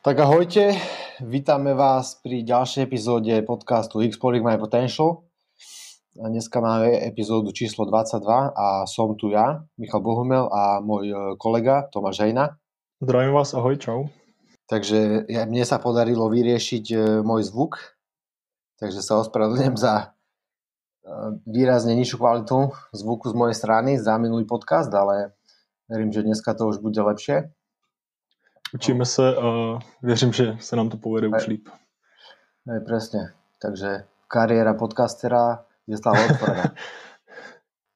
Tak ahojte, vítame vás pri ďalšej epizóde podcastu Exploring My Potential. Dneska máme epizódu číslo 22 a som tu ja, Michal Bohumel a môj e, kolega Tomáš Hejna. Zdravím vás, ahoj, čau. Takže ja, mne sa podarilo vyriešiť e, môj zvuk, takže sa ospravedlňujem za e, výrazne nižšiu kvalitu zvuku z mojej strany za minulý podcast, ale verím, že dneska to už bude lepšie. Učíme se a věřím, že se nám to povede už líp. Aj, presne. Takže kariéra podcastera je stále otvorená.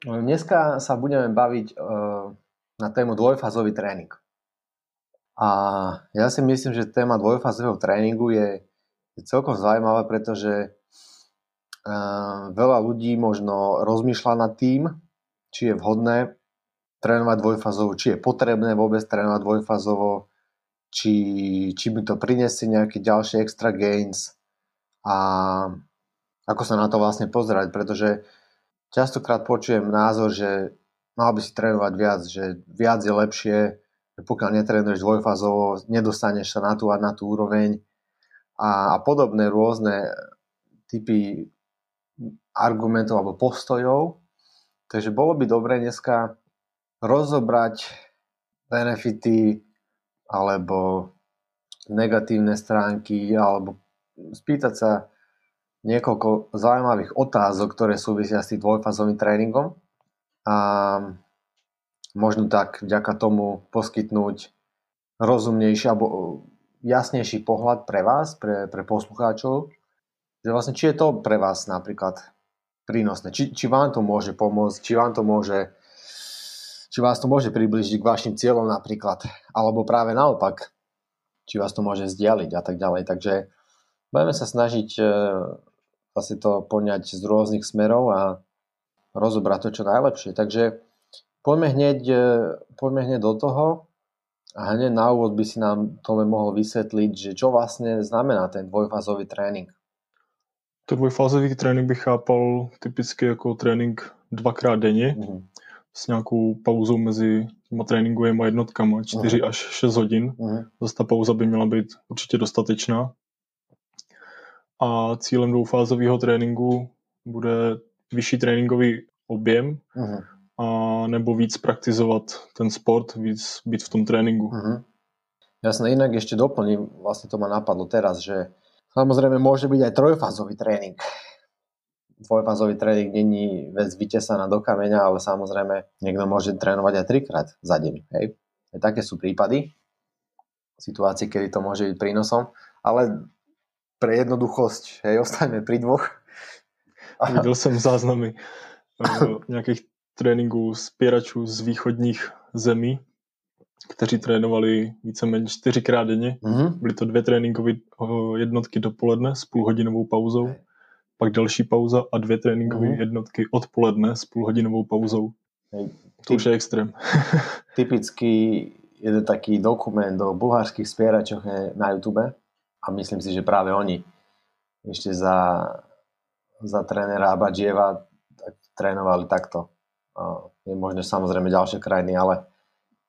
Dneska sa budeme baviť uh, na tému dvojfázový tréning. A ja si myslím, že téma dvojfázového tréningu je, je celkom zaujímavá, pretože uh, veľa ľudí možno rozmýšľa nad tým, či je vhodné trénovať dvojfázovo, či je potrebné vôbec trénovať dvojfázovo, či, či mi to prinesie nejaké ďalšie extra gains a ako sa na to vlastne pozerať, pretože častokrát počujem názor, že mal by si trénovať viac, že viac je lepšie, že pokiaľ netrénuješ dvojfázovo, nedostaneš sa na tú a na tú úroveň a, a podobné rôzne typy argumentov alebo postojov. Takže bolo by dobre dneska rozobrať benefity alebo negatívne stránky, alebo spýtať sa niekoľko zaujímavých otázok, ktoré súvisia s tým dvojfázovým tréningom. A možno tak vďaka tomu poskytnúť rozumnejší alebo jasnejší pohľad pre vás, pre, pre poslucháčov, že vlastne či je to pre vás napríklad prínosné, či, či vám to môže pomôcť, či vám to môže či vás to môže približiť k vašim cieľom napríklad, alebo práve naopak, či vás to môže vzdialiť a tak ďalej. Takže budeme sa snažiť e, asi to poňať z rôznych smerov a rozobrať to čo najlepšie. Takže poďme hneď, e, poďme hneď do toho a hneď na úvod by si nám Tome mohol vysvetliť, že čo vlastne znamená ten dvojfázový trénink. To dvojfázový trénink bych chápal typicky jako trénink dvakrát denně. Mm-hmm s nějakou pauzou mezi těma tréninkovými jednotkama, 4 uh-huh. až 6 hodin. Uh-huh. Zase ta pauza by měla být určitě dostatečná. A cílem dvoufázového tréninku bude vyšší tréninkový objem uh-huh. a nebo víc praktizovat ten sport, víc být v tom tréninku. Uh-huh. Jasné, inak ešte doplním, vlastne to ma napadlo teraz, že samozrejme môže byť aj trojfázový tréning dvojfázový tréning není vec vytesaná do kameňa, ale samozrejme niekto môže trénovať aj trikrát za deň. Hej. Také sú prípady, situácie, kedy to môže byť prínosom, ale pre jednoduchosť, hej, ostaňme pri dvoch. Videl som záznamy uh, nejakých tréninků spieračů z východních zemí, kteří trénovali víceméně čtyřikrát denně. Mm-hmm. Byly to dvě tréninkové jednotky dopoledne s půlhodinovou pauzou pak další pauza a dvě tréninkové mm-hmm. jednotky odpoledne s půlhodinovou pauzou. Hej, to už je extrém. typický jeden taký dokument o bulharských spieračoch je na YouTube a myslím si, že práve oni ešte za, za trénera Abadžieva tak trénovali takto. Je možné samozrejme ďalšie krajiny, ale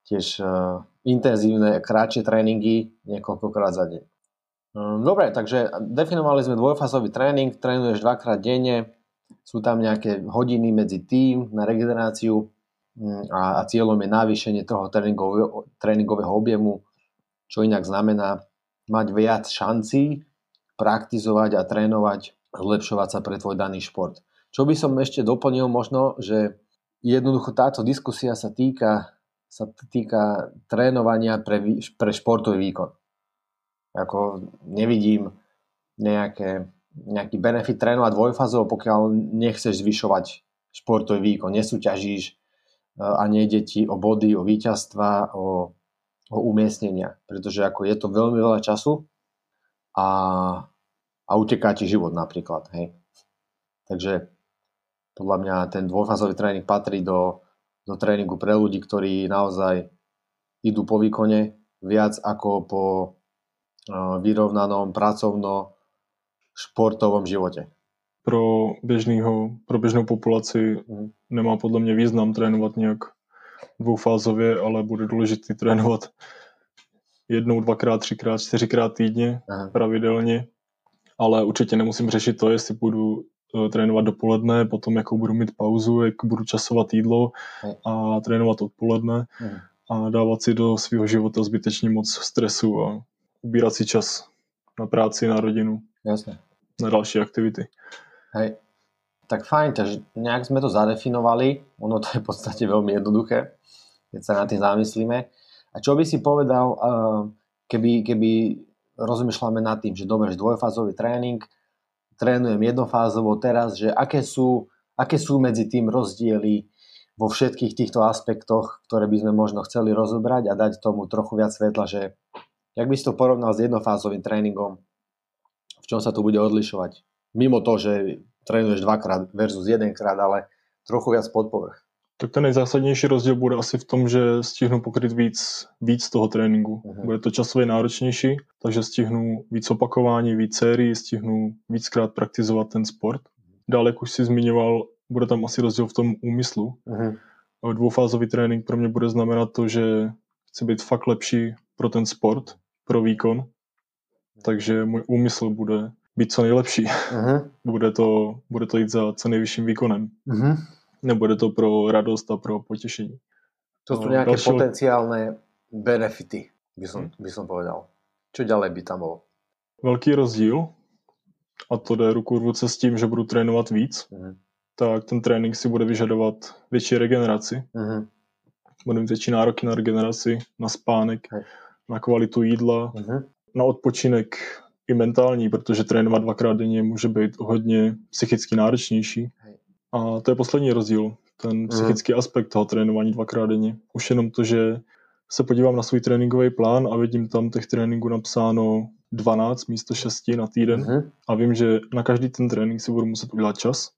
tiež uh, intenzívne, krátšie tréningy niekoľkokrát za deň. Hm, dobre, takže definovali sme dvojfázový tréning, trénuješ dvakrát denne, sú tam nejaké hodiny medzi tým na regeneráciu hm, a, a cieľom je navýšenie toho tréningového, tréningového objemu, čo inak znamená mať viac šancí praktizovať a trénovať, zlepšovať sa pre tvoj daný šport. Čo by som ešte doplnil možno, že jednoducho táto diskusia sa týka, sa týka trénovania pre, pre športový výkon. Ako nevidím nejaké, nejaký benefit trénovať dvojfázov, pokiaľ nechceš zvyšovať športový výkon, nesúťažíš e, a nejde ti o body, o víťazstva, o, o umiestnenia. Pretože ako je to veľmi veľa času a, a uteká ti život napríklad. Hej. Takže podľa mňa ten dvojfázový tréning patrí do, do tréningu pre ľudí, ktorí naozaj idú po výkone viac ako po vyrovnanom pracovno športovom živote. Pro, běžnýho, pro běžnou populaci mm. nemá podle mě význam trénovat nějak dvoufázově, ale bude důležitý trénovat jednou, dvakrát, třikrát, čtyřikrát týdně Aha. pravidelně, ale určitě nemusím řešit to, jestli půjdu uh, trénovat dopoledne, potom jakou budu mít pauzu, jak budu časovat jídlo a trénovat odpoledne Aha. a dávat si do svého života zbytečně moc stresu a ubírat si čas na práci, na rodinu. Jasne. Na další aktivity. Hej. Tak fajn, takže nejak sme to zadefinovali. Ono to je v podstate veľmi jednoduché, keď sa na tým zamyslíme. A čo by si povedal, eh, keby, keby rozmýšľame nad tým, že dobre, že dvojfázový tréning, trénujem jednofázovo teraz, že aké sú, aké sú medzi tým rozdiely vo všetkých týchto aspektoch, ktoré by sme možno chceli rozobrať a dať tomu trochu viac svetla, že jak by si to porovnal s jednofázovým tréningom, v čom sa to bude odlišovať? Mimo to, že trénuješ dvakrát versus jedenkrát, ale trochu viac pod povrch. Tak ten nejzásadnější rozdíl bude asi v tom, že stihnu pokryt víc, víc toho tréninku. Uh-huh. Bude to časově náročnější, takže stihnu víc opakování, víc sérií, stihnu víckrát praktizovat ten sport. Dále, jak už si zmiňoval, bude tam asi rozdíl v tom úmyslu. Uh-huh. Dvoufázový trénink pro mě bude znamenat to, že chci být fakt lepší pro ten sport, pro výkon, takže můj úmysl bude být co nejlepší. Uh-huh. bude, to, bude to jít za co nejvyšším výkonem. Uh-huh. Nebude to pro radost a pro potěšení. To sú nejaké Další... potenciálne benefity, by som, by som povedal. Čo ďalej by tam bolo? Velký rozdíl, a to jde ruku v ruce s tím, že budu trénovat víc, uh-huh. tak ten trénink si bude vyžadovat větší regeneraci. Uh-huh. Budu mít větší nároky na regeneraci, na spánek, uh-huh. Na kvalitu jídla, uh-huh. na odpočinek i mentální, protože trénovat dvakrát denně může být hodně psychicky náročnější. A to je poslední rozdíl, ten mhm. psychický mm. aspekt toho trénování dvakrát denně. Už jenom to, že se podívám na svůj tréninkový plán a vidím tam těch tréninků napsáno 12 místo 6 na týden mm. a vím, že na každý ten trénink si budu muset udělat čas.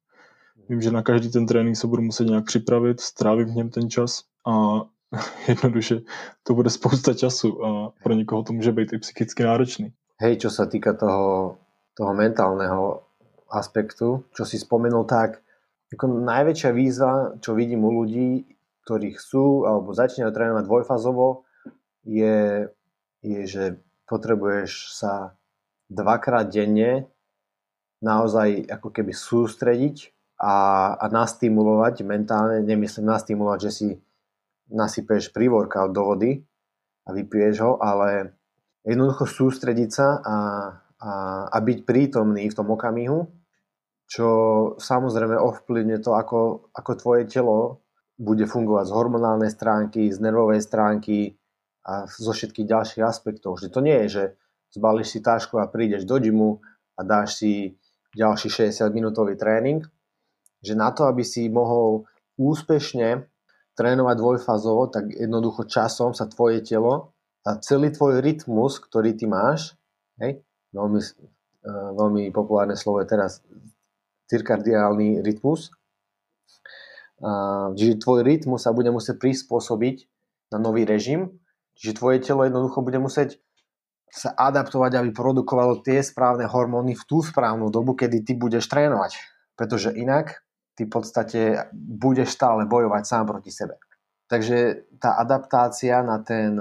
Vím, že na každý ten trénink se budu muset nějak připravit, strávit v něm ten čas a jednoduše to bude spousta času a pro někoho to může být i psychicky náročný. Hej, čo sa týka toho, toho mentálneho aspektu, čo si spomenul, tak ako najväčšia výzva, čo vidím u ľudí, ktorí chcú alebo začínajú trénovať dvojfazovo, je, je, že potrebuješ sa dvakrát denne naozaj ako keby sústrediť a, a nastimulovať mentálne, nemyslím nastimulovať, že si nasypeš pre workout do vody a vypiješ ho, ale jednoducho sústrediť sa a, a, a byť prítomný v tom okamihu, čo samozrejme ovplyvne to, ako, ako tvoje telo bude fungovať z hormonálnej stránky, z nervovej stránky a zo všetkých ďalších aspektov. Že to nie je, že zbalíš si tášku a prídeš do gymu a dáš si ďalší 60 minútový tréning, že na to, aby si mohol úspešne trénovať dvojfázovo, tak jednoducho časom sa tvoje telo a celý tvoj rytmus, ktorý ty máš, hej, veľmi, uh, veľmi populárne slovo je teraz cirkadiálny rytmus, čiže tvoj rytmus sa bude musieť prispôsobiť na nový režim, čiže tvoje telo jednoducho bude musieť sa adaptovať, aby produkovalo tie správne hormóny v tú správnu dobu, kedy ty budeš trénovať. Pretože inak ty v podstate budeš stále bojovať sám proti sebe. Takže tá adaptácia na ten,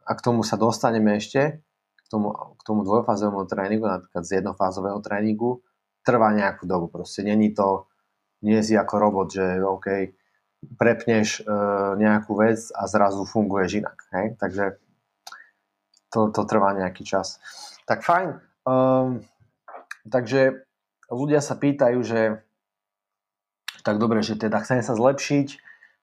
a k tomu sa dostaneme ešte, k tomu, k tomu dvojfázovému tréningu, napríklad z jednofázového tréningu, trvá nejakú dobu. Proste není to, nie si ako robot, že OK, prepneš e, nejakú vec a zrazu funguješ inak. Hej? Takže to, to trvá nejaký čas. Tak fajn. Um, takže ľudia sa pýtajú, že tak dobre, že teda chcem sa zlepšiť,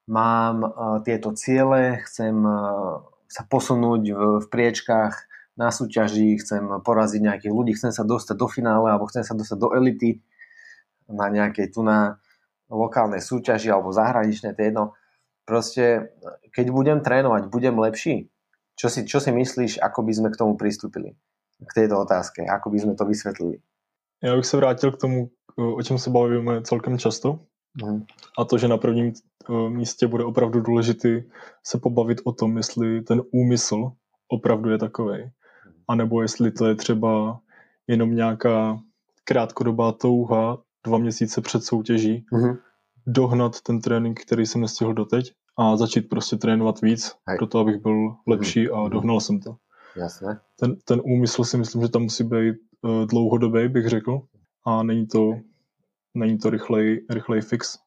mám uh, tieto ciele, chcem uh, sa posunúť v, priečkách na súťaži, chcem poraziť nejakých ľudí, chcem sa dostať do finále alebo chcem sa dostať do elity na nejakej tu na lokálnej súťaži alebo zahraničnej, to je jedno. Proste, keď budem trénovať, budem lepší. Čo si, čo si myslíš, ako by sme k tomu pristúpili? K tejto otázke, ako by sme to vysvetlili? Já bych se vrátil k tomu, o čem se bavíme celkem často. Mm. A to, že na prvním místě bude opravdu důležitý se pobavit o tom, jestli ten úmysl opravdu je takový. A nebo jestli to je třeba jenom nějaká krátkodobá touha dva měsíce před soutěží mm-hmm. dohnat ten trénink, který jsem nestihl doteď a začít prostě trénovat víc, Hej. proto abych byl lepší mm-hmm. a dohnal jsem to. Jasné. Ten, ten úmysl si myslím, že tam musí být uh, dlouhodobý, bych řekl. A není to, není to rychlej, rychlej fix.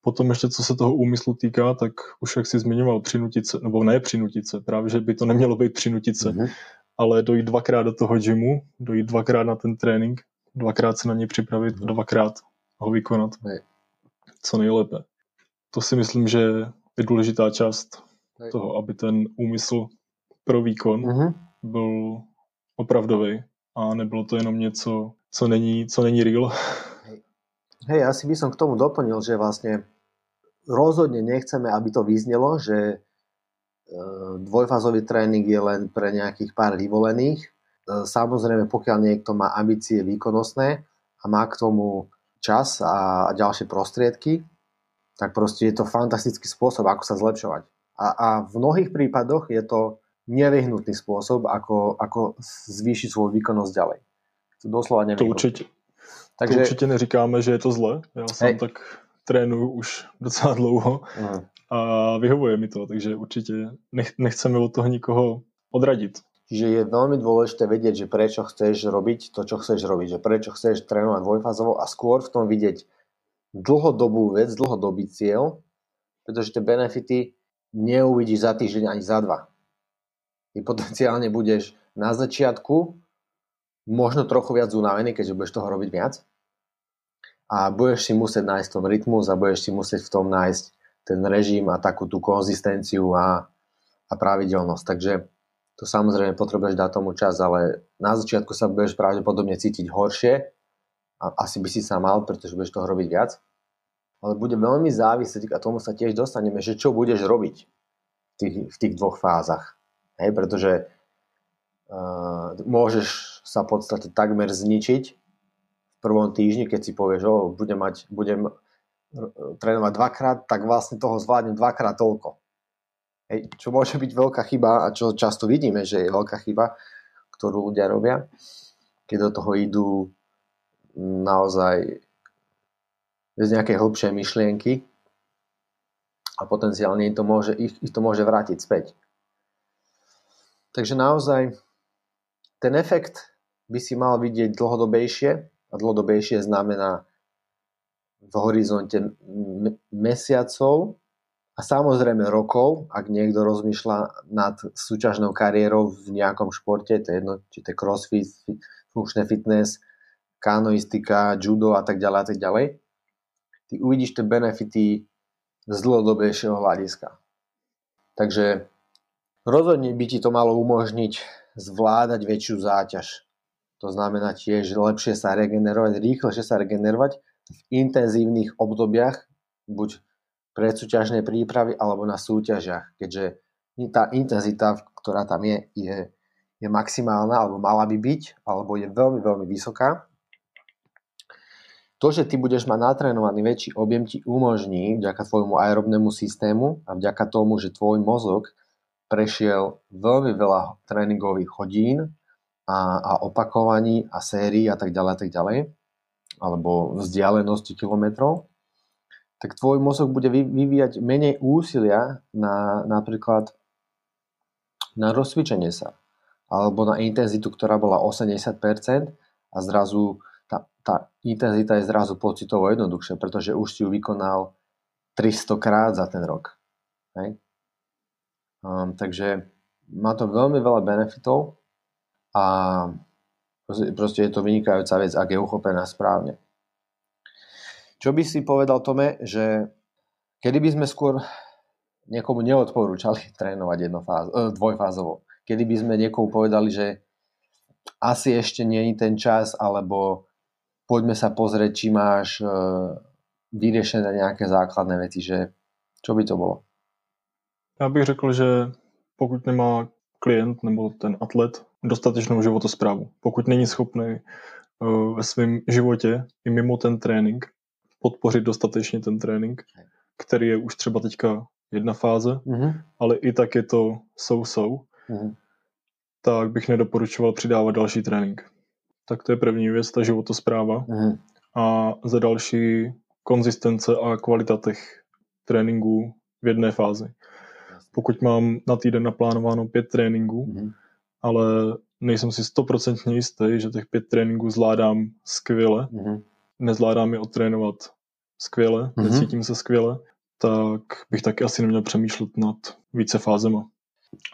Potom ještě, co se toho úmyslu týká, tak už jak jsi zmiňoval, přinutit se, nebo ne přinutit se, právě, že by to nemělo být přinutit se, mm-hmm. ale dojít dvakrát do toho gymu, dojít dvakrát na ten trénink, dvakrát se na něj připravit mm-hmm. dvakrát ho vykonat. Mm-hmm. Co nejlépe. To si myslím, že je důležitá část mm-hmm. toho, aby ten úmysl pro výkon mm-hmm. byl opravdový a nebylo to jenom něco, co není, co není real. Hej, asi by som k tomu doplnil, že vlastne rozhodne nechceme, aby to vyznelo, že e, dvojfázový tréning je len pre nejakých pár vyvolených. E, samozrejme, pokiaľ niekto má ambície výkonnostné a má k tomu čas a ďalšie prostriedky, tak proste je to fantastický spôsob, ako sa zlepšovať. A, a v mnohých prípadoch je to nevyhnutný spôsob, ako, ako zvýšiť svoju výkonnosť ďalej. To doslova nevyhnutný. To určite. Takže... To určite neříkáme, že je to zle. Ja sám tak trénuju už docela dlouho mm. a vyhovuje mi to, takže určite nech, nechceme od toho nikoho odradiť. Čiže je veľmi dôležité vedieť, že prečo chceš robiť to, čo chceš robiť, že prečo chceš trénovať dvojfázovo a skôr v tom vidieť dlhodobú vec, dlhodobý cieľ, pretože tie benefity neuvidíš za týždeň ani za dva. Ty potenciálne budeš na začiatku možno trochu viac unavený, keďže budeš toho robiť viac, a budeš si musieť nájsť tom rytmus a budeš si musieť v tom nájsť ten režim a takú tú konzistenciu a, a pravidelnosť. Takže to samozrejme potrebuješ dať tomu čas, ale na začiatku sa budeš pravdepodobne cítiť horšie a asi by si sa mal, pretože budeš toho robiť viac. Ale bude veľmi závisieť, a tomu sa tiež dostaneme, že čo budeš robiť v tých, v tých dvoch fázach. Hej, pretože môžeš sa v podstate takmer zničiť prvom týždni, keď si povieš, že budem, mať, budem e, trénovať dvakrát, tak vlastne toho zvládnem dvakrát toľko. Hej, čo môže byť veľká chyba a čo často vidíme, že je veľká chyba, ktorú ľudia robia, keď do toho idú naozaj bez nejakej hlbšej myšlienky a potenciálne im to môže, ich, ich to môže vrátiť späť. Takže naozaj ten efekt by si mal vidieť dlhodobejšie a dlhodobejšie znamená v horizonte mesiacov a samozrejme rokov, ak niekto rozmýšľa nad súťažnou kariérou v nejakom športe, to je jedno, či to je crossfit, funkčné fitness, kanoistika, judo a tak ďalej a tak ďalej, ty uvidíš tie benefity z dlhodobejšieho hľadiska. Takže rozhodne by ti to malo umožniť zvládať väčšiu záťaž to znamená tiež lepšie sa regenerovať, rýchlejšie sa regenerovať v intenzívnych obdobiach, buď predsúťažnej prípravy alebo na súťažiach, keďže tá intenzita, ktorá tam je, je, je maximálna alebo mala by byť, alebo je veľmi, veľmi vysoká. To, že ty budeš mať natrénovaný väčší objem, ti umožní vďaka tvojmu aerobnému systému a vďaka tomu, že tvoj mozog prešiel veľmi veľa tréningových hodín a, a opakovaní a sérií a tak ďalej a tak ďalej, alebo vzdialenosti kilometrov, tak tvoj mozog bude vyvíjať menej úsilia na napríklad na rozcvičenie sa alebo na intenzitu, ktorá bola 80% a zrazu tá, tá intenzita je zrazu pocitovo jednoduchšia, pretože už si ju vykonal 300 krát za ten rok. Hej? Um, takže má to veľmi veľa benefitov a proste je to vynikajúca vec, ak je uchopená správne. Čo by si povedal Tome, že kedy by sme skôr niekomu neodporúčali trénovať jednofáz, e, dvojfázovo? Kedy by sme niekomu povedali, že asi ešte nie je ten čas, alebo poďme sa pozrieť, či máš e, vyriešené nejaké základné veci, že čo by to bolo? Já bych řekl, že pokud nemá klient nebo ten atlet dostatečnou životosprávu. Pokud není schopný uh, ve svém životě i mimo ten trénink podpořit dostatečně ten trénink, který je už třeba teďka jedna fáze, mm-hmm. ale i tak je to so-so, mm-hmm. tak bych nedoporučoval přidávat další trénink. Tak to je první věc, ta životospráva. Mm-hmm. A za další konzistence a kvalita těch tréninků v jedné fázi. Pokud mám na týden naplánováno pět tréninků, mm-hmm ale nejsem si stoprocentně jistý, že těch pět tréninků zvládám skvěle. Mm-hmm. Nezvládám je odtrénovat skvěle, mm-hmm. necítím se skvěle, tak bych taky asi neměl přemýšlet nad více fázema.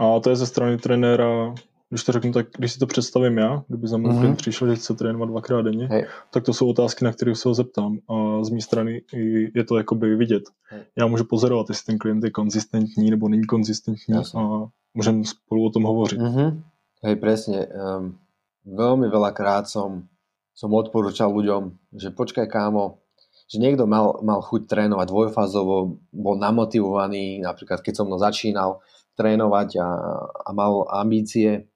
A to je ze strany trenéra když to řeknu, tak když si to představím já, kdyby za mnou mm-hmm. přišel, že chce trénovat dvakrát denně, Hej. tak to jsou otázky, na které se ho zeptám. A z mé strany je to jakoby vidět. Hej. Já můžu pozorovat, jestli ten klient je konzistentní nebo není konzistentní Jasne. a můžeme spolu o tom hovořit. Mm-hmm. Hej, presne. Um, veľmi veľakrát som, som odporúčal ľuďom, že počkaj kámo, že niekto mal, mal chuť trénovať dvojfázovo, bol namotivovaný, napríklad keď som mnou začínal trénovať a, a mal ambície,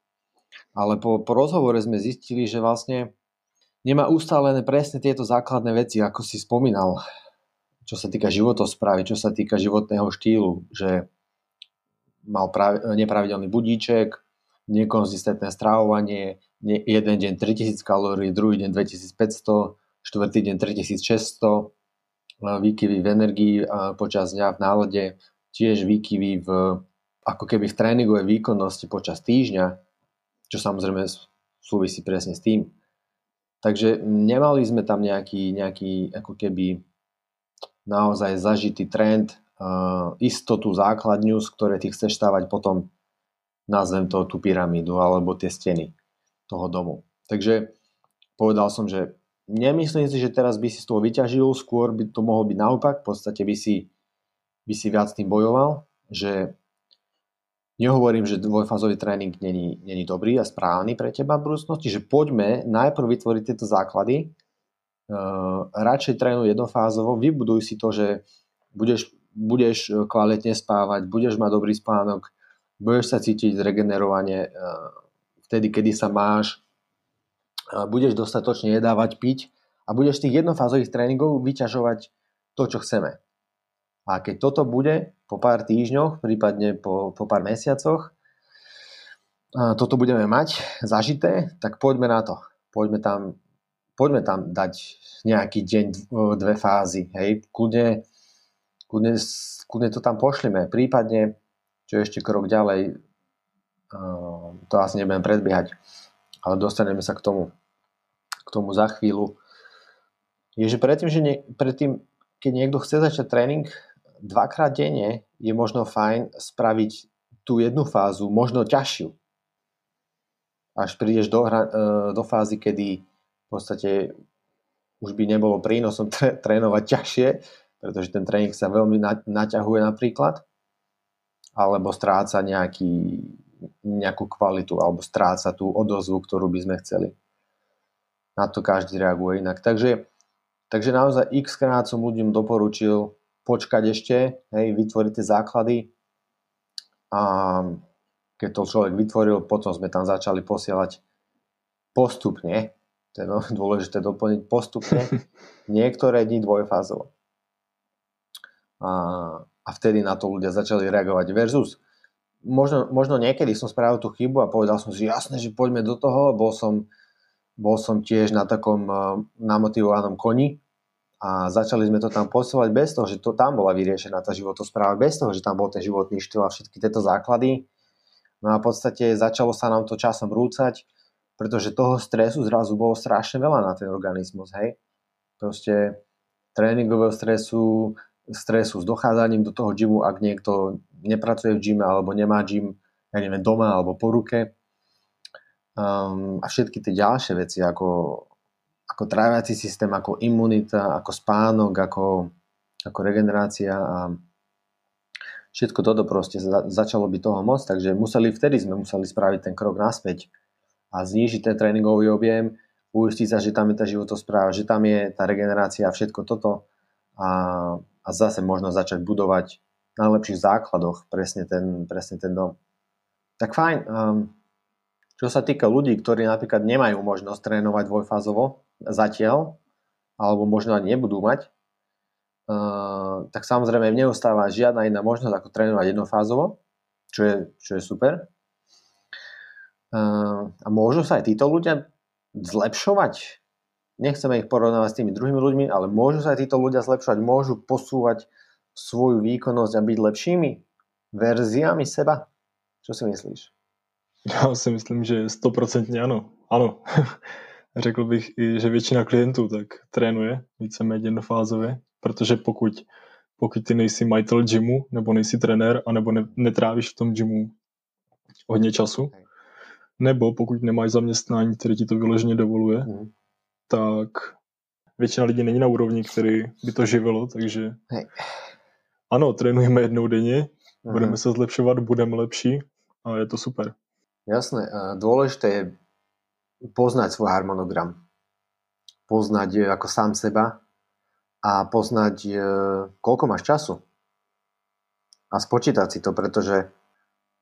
ale po, po rozhovore sme zistili, že vlastne nemá ustálené presne tieto základné veci, ako si spomínal, čo sa týka životosprávy, čo sa týka životného štýlu, že mal pravi, nepravidelný budíček, nekonzistentné stravovanie, ne, jeden deň 3000 kalórií, druhý deň 2500, štvrtý deň 3600, výkyvy v energii počas dňa v nálade, tiež výkyvy v, ako keby v tréningovej výkonnosti počas týždňa, čo samozrejme súvisí presne s tým. Takže nemali sme tam nejaký, nejaký ako keby naozaj zažitý trend, istotu základňu, z ktorej ty chceš stávať potom, nazvem to tú pyramídu alebo tie steny toho domu. Takže povedal som, že nemyslím si, že teraz by si z toho vyťažil, skôr by to mohol byť naopak, v podstate by si, by si viac tým bojoval, že Nehovorím, že dvojfázový tréning není, není dobrý a správny pre teba v budúcnosti, že poďme najprv vytvoriť tieto základy, uh, radšej trénuj jednofázovo, vybuduj si to, že budeš, budeš kvalitne spávať, budeš mať dobrý spánok, budeš sa cítiť regenerovanie uh, vtedy, kedy sa máš, uh, budeš dostatočne jedávať, piť a budeš z tých jednofázových tréningov vyťažovať to, čo chceme. A keď toto bude po pár týždňoch, prípadne po, po pár mesiacoch, toto budeme mať zažité, tak poďme na to. Poďme tam, poďme tam dať nejaký deň, dve fázy. Hej, kľudne, kľudne, kľudne to tam pošlime. Prípadne, čo ešte krok ďalej, to asi nebudem predbiehať, ale dostaneme sa k tomu, k tomu za chvíľu. Je, že predtým, že nie, predtým, keď niekto chce začať tréning, dvakrát denne je možno fajn spraviť tú jednu fázu, možno ťažšiu. Až prídeš do, e, do fázy, kedy v podstate už by nebolo prínosom trénovať ťažšie, pretože ten tréning sa veľmi naťahuje napríklad, alebo stráca nejaký, nejakú kvalitu, alebo stráca tú odozvu, ktorú by sme chceli. Na to každý reaguje inak. Takže, takže naozaj x krát som ľuďom doporučil počkať ešte, hej, vytvoriť tie základy. A keď to človek vytvoril, potom sme tam začali posielať postupne, to je dôležité doplniť, postupne niektoré dni dvojfázovo. A, a vtedy na to ľudia začali reagovať versus možno, možno niekedy som spravil tú chybu a povedal som si, jasné, že poďme do toho, bol som, bol som tiež na takom uh, namotivovanom koni, a začali sme to tam posúvať bez toho, že to tam bola vyriešená tá životospráva, bez toho, že tam bol ten životný štýl a všetky tieto základy. No a v podstate začalo sa nám to časom rúcať, pretože toho stresu zrazu bolo strašne veľa na ten organizmus, hej. Proste tréningového stresu, stresu s dochádzaním do toho gymu, ak niekto nepracuje v gyme alebo nemá gym, ja neviem, doma alebo po ruke. Um, a všetky tie ďalšie veci, ako ako tráviaci systém, ako imunita, ako spánok, ako, ako regenerácia a všetko toto proste za, začalo byť toho moc, takže museli, vtedy sme museli spraviť ten krok naspäť a znížiť ten tréningový objem, uistiť sa, že tam je tá životospráva, že tam je tá regenerácia a všetko toto a, a zase možno začať budovať na lepších základoch presne ten, presne ten dom. Tak fajn. Um, čo sa týka ľudí, ktorí napríklad nemajú možnosť trénovať dvojfázovo, zatiaľ, alebo možno ani nebudú mať, uh, tak samozrejme neustáva žiadna iná možnosť ako trénovať jednofázovo, čo je, čo je super. Uh, a môžu sa aj títo ľudia zlepšovať. Nechceme ich porovnávať s tými druhými ľuďmi, ale môžu sa aj títo ľudia zlepšovať, môžu posúvať svoju výkonnosť a byť lepšími verziami seba. Čo si myslíš? Já si myslím, že stoprocentně ano. Ano. Řekl bych i, že většina klientů tak trénuje víceméně jednofázově, protože pokud, pokud ty nejsi majitel gymu, nebo nejsi trenér, anebo ne, netrávíš v tom gymu hodně času, nebo pokud nemáš zaměstnání, které ti to vyloženě dovoluje, mm. tak většina lidí není na úrovni, který by to živilo, takže Hej. ano, trénujeme jednou denně, mm. budeme se zlepšovat, budeme lepší a je to super. Jasné, dôležité je poznať svoj harmonogram. Poznať e, ako sám seba a poznať, e, koľko máš času. A spočítať si to, pretože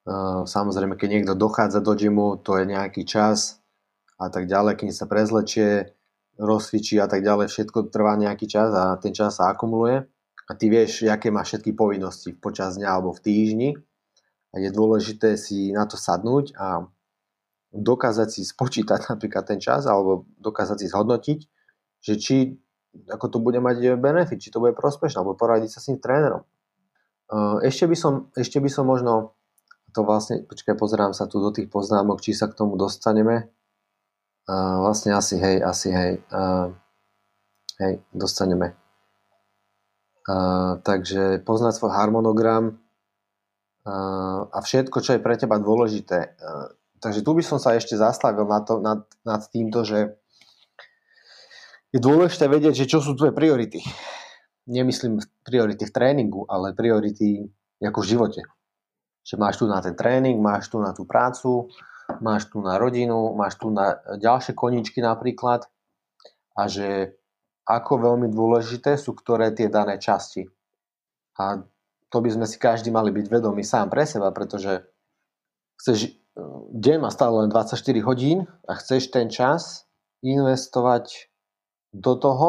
Uh, samozrejme, keď niekto dochádza do gymu, to je nejaký čas a tak ďalej, keď sa prezlečie, rozcvičí a tak ďalej, všetko trvá nejaký čas a ten čas sa akumuluje a ty vieš, aké máš všetky povinnosti počas dňa alebo v týždni a je dôležité si na to sadnúť a dokázať si spočítať napríklad ten čas alebo dokázať si zhodnotiť, že či ako to bude mať benefit, či to bude prospešné, alebo poradiť sa s tým trénerom. Ešte by som, ešte by som možno to vlastne, počkaj, pozerám sa tu do tých poznámok, či sa k tomu dostaneme. Uh, vlastne asi hej, asi hej. Hej, dostaneme. Takže poznať svoj harmonogram a všetko, čo je pre teba dôležité. Takže tu by som sa ešte zastavil nad, to, nad, nad týmto, že je dôležité vedieť, že čo sú tvoje priority. Nemyslím priority v tréningu, ale priority ako v živote že máš tu na ten tréning, máš tu na tú prácu, máš tu na rodinu, máš tu na ďalšie koničky napríklad a že ako veľmi dôležité sú ktoré tie dané časti. A to by sme si každý mali byť vedomí sám pre seba, pretože chceš, deň má stále len 24 hodín a chceš ten čas investovať do toho,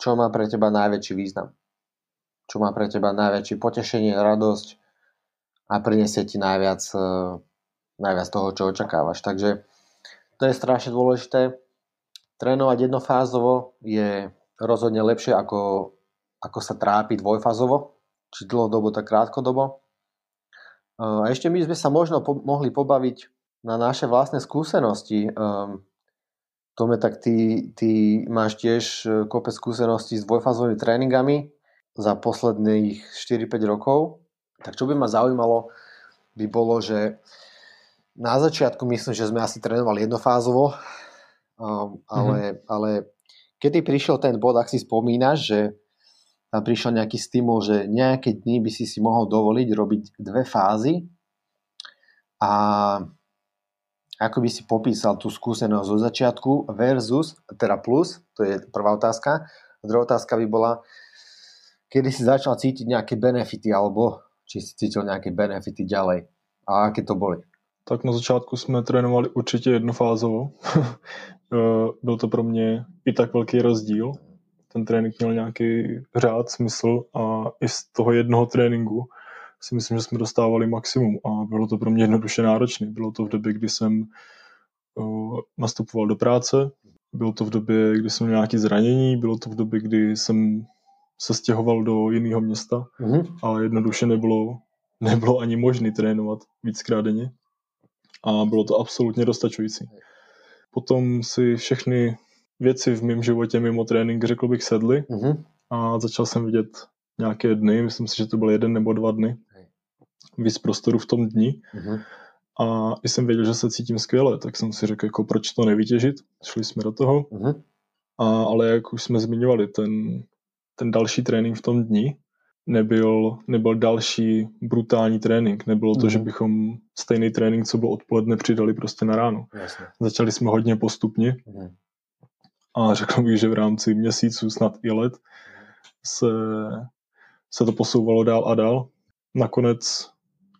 čo má pre teba najväčší význam. Čo má pre teba najväčšie potešenie, radosť, a prinesie ti najviac, e, najviac toho, čo očakávaš. Takže to je strašne dôležité. Trénovať jednofázovo je rozhodne lepšie ako, ako sa trápiť dvojfázovo, či dlhodobo, tak krátkodobo. E, a ešte my sme sa možno po, mohli pobaviť na naše vlastné skúsenosti. Um, Tome, tak ty, ty máš tiež kope skúseností s dvojfázovými tréningami za posledných 4-5 rokov. Tak čo by ma zaujímalo, by bolo, že na začiatku myslím, že sme asi trénovali jednofázovo, um, ale, mm-hmm. ale kedy prišiel ten bod, ak si spomínaš, že tam prišiel nejaký stimul, že nejaké dni by si si mohol dovoliť robiť dve fázy a ako by si popísal tú skúsenosť zo začiatku versus, teda plus, to je prvá otázka. Druhá otázka by bola, kedy si začal cítiť nejaké benefity alebo či si cítil nejaké benefity ďalej a aké to boli? Tak na začátku jsme trénovali určitě jednofázovo. Byl to pro mě i tak velký rozdíl. Ten trénink měl nějaký řád, smysl a i z toho jednoho tréninku si myslím, že jsme dostávali maximum a bylo to pro mě jednoduše náročné. Bylo to v době, kdy jsem uh, nastupoval do práce, bylo to v době, kdy jsem měl nějaké zranění, bylo to v době, kdy jsem se stěhoval do jiného města mm-hmm. a jednoduše nebylo, nebylo ani možné trénovat víckrát denně a bylo to absolutně dostačující. Potom si všechny věci v mém životě mimo trénink, řekl bych, sedly mm-hmm. a začal jsem vidět nějaké dny, myslím si, že to byl jeden nebo dva dny, víc prostoru v tom dni. Mm-hmm. A i jsem věděl, že se cítím skvěle, tak jsem si řekl, jako proč to nevytěžit. Šli jsme do toho. Mm-hmm. A, ale jak už jsme zmiňovali, ten ten další trénink v tom dni nebyl, nebyl další brutální trénink. Nebylo to, mm. že mhm. bychom stejný trénink, co byl odpoledne, přidali prostě na ráno. Jasně. Začali jsme hodně postupně mm. A řekl bych, že v rámci měsíců, snad i let, se, se to posouvalo dál a dál. Nakonec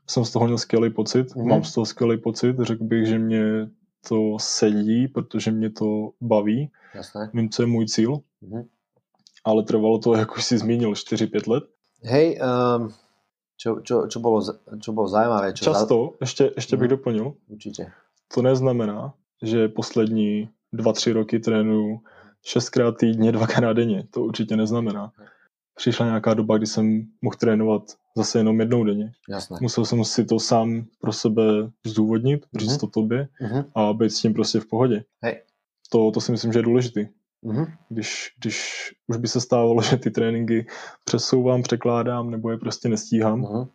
jsem z toho měl skvělý pocit, mm. mám z toho skvělý pocit, řekl bych, že mě to sedí, protože mě to baví. Jasné. Vím, co je můj cíl. Mm ale trvalo to, jak už si zmínil, 4-5 let. Hej, um, čo, čo, čo, bolo, čo bolo zaujímavé? Čo Často, za... ešte, ešte bych hmm, doplnil. Určite. To neznamená, že poslední 2-3 roky trénuju 6 krát týdně, dvakrát denně. To určitě neznamená. přišla nějaká doba, kdy jsem mohl trénovat zase jenom jednou denně. Jasné. Musel jsem si to sám pro sebe zdůvodnit, mm-hmm. říct to tobě mm-hmm. a být s tím prostě v pohodě. Hej. To, to si myslím, že je důležitý. Mm-hmm. Když, když už by se stávalo, že ty tréninky přesouvám, překládám nebo je prostě nestíhám, mm-hmm.